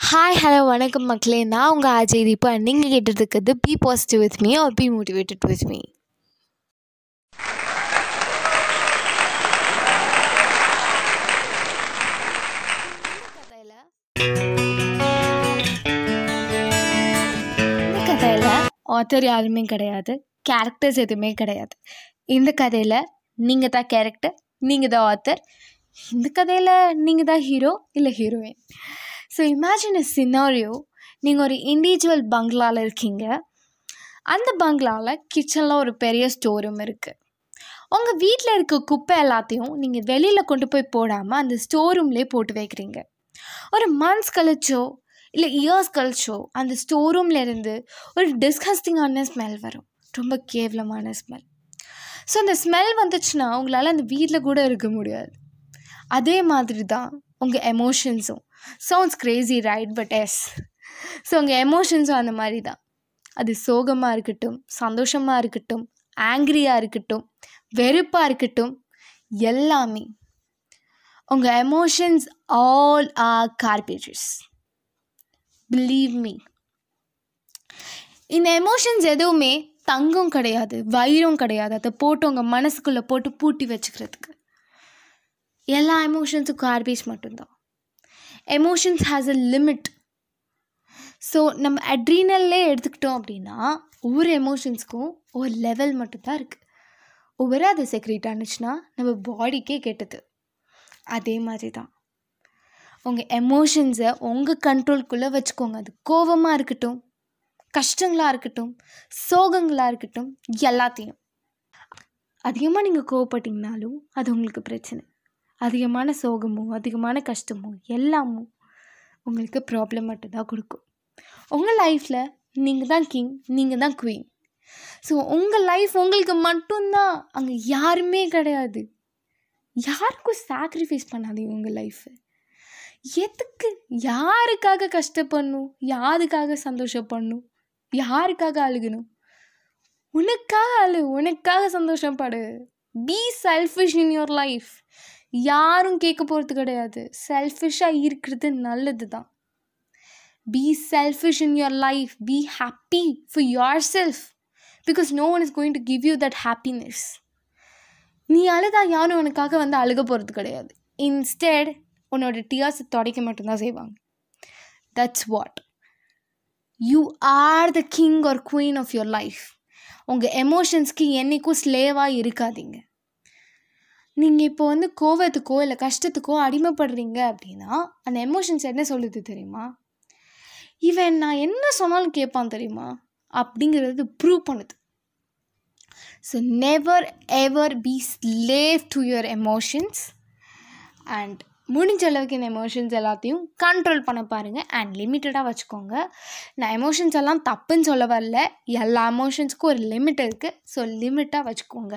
Hi hello வணக்கம் மக்களே. நான் உங்கள் அஜய் தீபா. நீங்கள் கேட்டுட்டு இருக்கிறது be positive with me or be motivated with me இந்த கதையில் ஆத்தர் யாருமே கிடையாது கேரக்டர்ஸ் எதுவுமே கிடையாது. இந்த கதையில் நீங்கள் தான் கேரக்டர் நீங்கள் தான் ஆத்தர் இந்த கதையில் நீங்கள் தான் ஹீரோ இல்லை heroine so imagine a scenario நீங்கள் ஒரு இண்டிவிஜுவல் பங்களாவில் இருக்கீங்க. அந்த பங்களாவில் கிச்சனில் ஒரு பெரிய ஸ்டோர் ரூம் இருக்குது உங்கள் வீட்டில் இருக்க குப்பை எல்லாத்தையும் நீங்கள் வெளியில் கொண்டு போய் போடாமல் அந்த ஸ்டோர் ரூம்லேயே போட்டு வைக்கிறீங்க. ஒரு மந்த்ஸ் கழிச்சோ இல்லை இயர்ஸ் கழிச்சோ அந்த ஸ்டோர் ரூம்லேருந்து ஒரு டிஸ்கஸ்டிங்கான ஸ்மெல் வரும். ரொம்ப கேவலமான ஸ்மெல் ஸோ அந்த ஸ்மெல் வந்துச்சுன்னா உங்களால் அந்த வீட்டில் கூட இருக்க முடியாது. அதே மாதிரி தான் உங்கள் எமோஷன்ஸும் sounds crazy right but yes so உங்கள் எமோஷன்ஸும் அந்த மாதிரி தான். அது சோகமாக இருக்கட்டும் சந்தோஷமாக இருக்கட்டும் ஆங்க்ரியாக இருக்கட்டும் வெறுப்பாக இருக்கட்டும் எல்லாமே உங்கள் emotions all are garbages believe me இந்த எமோஷன்ஸ் எதுவுமே தங்கம் கிடையாது வைரம் கிடையாது. அதை போட்டு உங்கள் மனசுக்குள்ளே போட்டு பூட்டி வச்சுக்கிறதுக்கு. எல்லா எமோஷன்ஸும் கார்பேஜ் மட்டும்தான். Emotions has a limit so நம்ம அட்ரீனல்லே எடுத்துக்கிட்டோம் அப்படின்னா ஒவ்வொரு எமோஷன்ஸ்க்கும் ஒரு லெவல் மட்டும்தான் இருக்குது ஒவ்வொரு அது செக்ரேட் ஆனிச்சுன்னா நம்ம பாடிக்கே கெட்டது. அதே மாதிரி தான் உங்கள் எமோஷன்ஸை உங்கள் கண்ட்ரோல்குள்ளே வச்சுக்கோங்க. அது கோபமாக இருக்கட்டும் கஷ்டங்களாக இருக்கட்டும் சோகங்களாக இருக்கட்டும் எல்லாத்தையும். அதிகமாக நீங்கள் கோவப்பட்டீங்கனாலும் அது உங்களுக்கு பிரச்சனை. அதிகமான சோகமோ அதிகமான கஷ்டமோ எல்லாமும் உங்களுக்கு ப்ராப்ளம் மட்டும்தான் கொடுக்கும். உங்கள் லைஃப்பில் நீங்கள் தான் கிங் நீங்கள் தான் குயின் ஸோ உங்கள் லைஃப் உங்களுக்கு மட்டும்தான் அங்கே யாருமே கிடையாது. யாருக்கும் சாக்ரிஃபைஸ் பண்ணாதீங்க உங்கள் லைஃப்பை எதுக்கு யாருக்காக கஷ்டப்படணும் யாருக்காக சந்தோஷப்படணும் யாருக்காக அழுகணும்? உனக்காக அழு உனக்காக சந்தோஷப்படு. Be selfish in your life யாரும் கேட்க போகிறது கிடையாது. செல்ஃபிஷாக இருக்கிறது நல்லது தான் be selfish in your life be happy for yourself because no one is going to give you that happiness நீ அழுதா யாரும் உனக்காக வந்து அழுக போகிறது கிடையாது. இன்ஸ்டெட் உன்னோட டியர்ஸ் துடைக்க மட்டும்தான் செய்வாங்க. That's what you are the king or queen of your life உங்கள் எமோஷன்ஸ்க்கு என்றைக்கும் ஸ்லேவாக இருக்காதீங்க. நீங்கள் இப்போ வந்து கோவத்துக்கோ இல்லை கஷ்டத்துக்கோ அடிமைப்படுறீங்க அப்படின்னா அந்த எமோஷன்ஸ் என்ன சொல்லுது தெரியுமா? இவன் நான் என்ன சொன்னாலும் கேட்பான் தெரியுமா? அப்படிங்கிறது ப்ரூவ் பண்ணுது. So never ever be slave to your emotions and முடிஞ்ச அளவுக்கு இந்த எமோஷன்ஸ் எல்லாத்தையும் கண்ட்ரோல் பண்ண பாருங்கள் அண்ட் லிமிட்டடாக வச்சுக்கோங்க. நான் எமோஷன்ஸ் எல்லாம் தப்புன்னு சொல்ல வரல. எல்லா எமோஷன்ஸ்க்கும் ஒரு லிமிட் இருக்குது ஸோ லிமிட்டாக வச்சுக்கோங்க.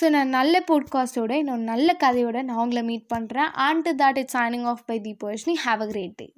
ஸோ நான் நல்ல போட்காஸ்ட்டோட இன்னொரு நல்ல கதையோட நான் உங்களை மீட் பண்ணுறேன் and that it's signing off by the பர்ஷனி have a great day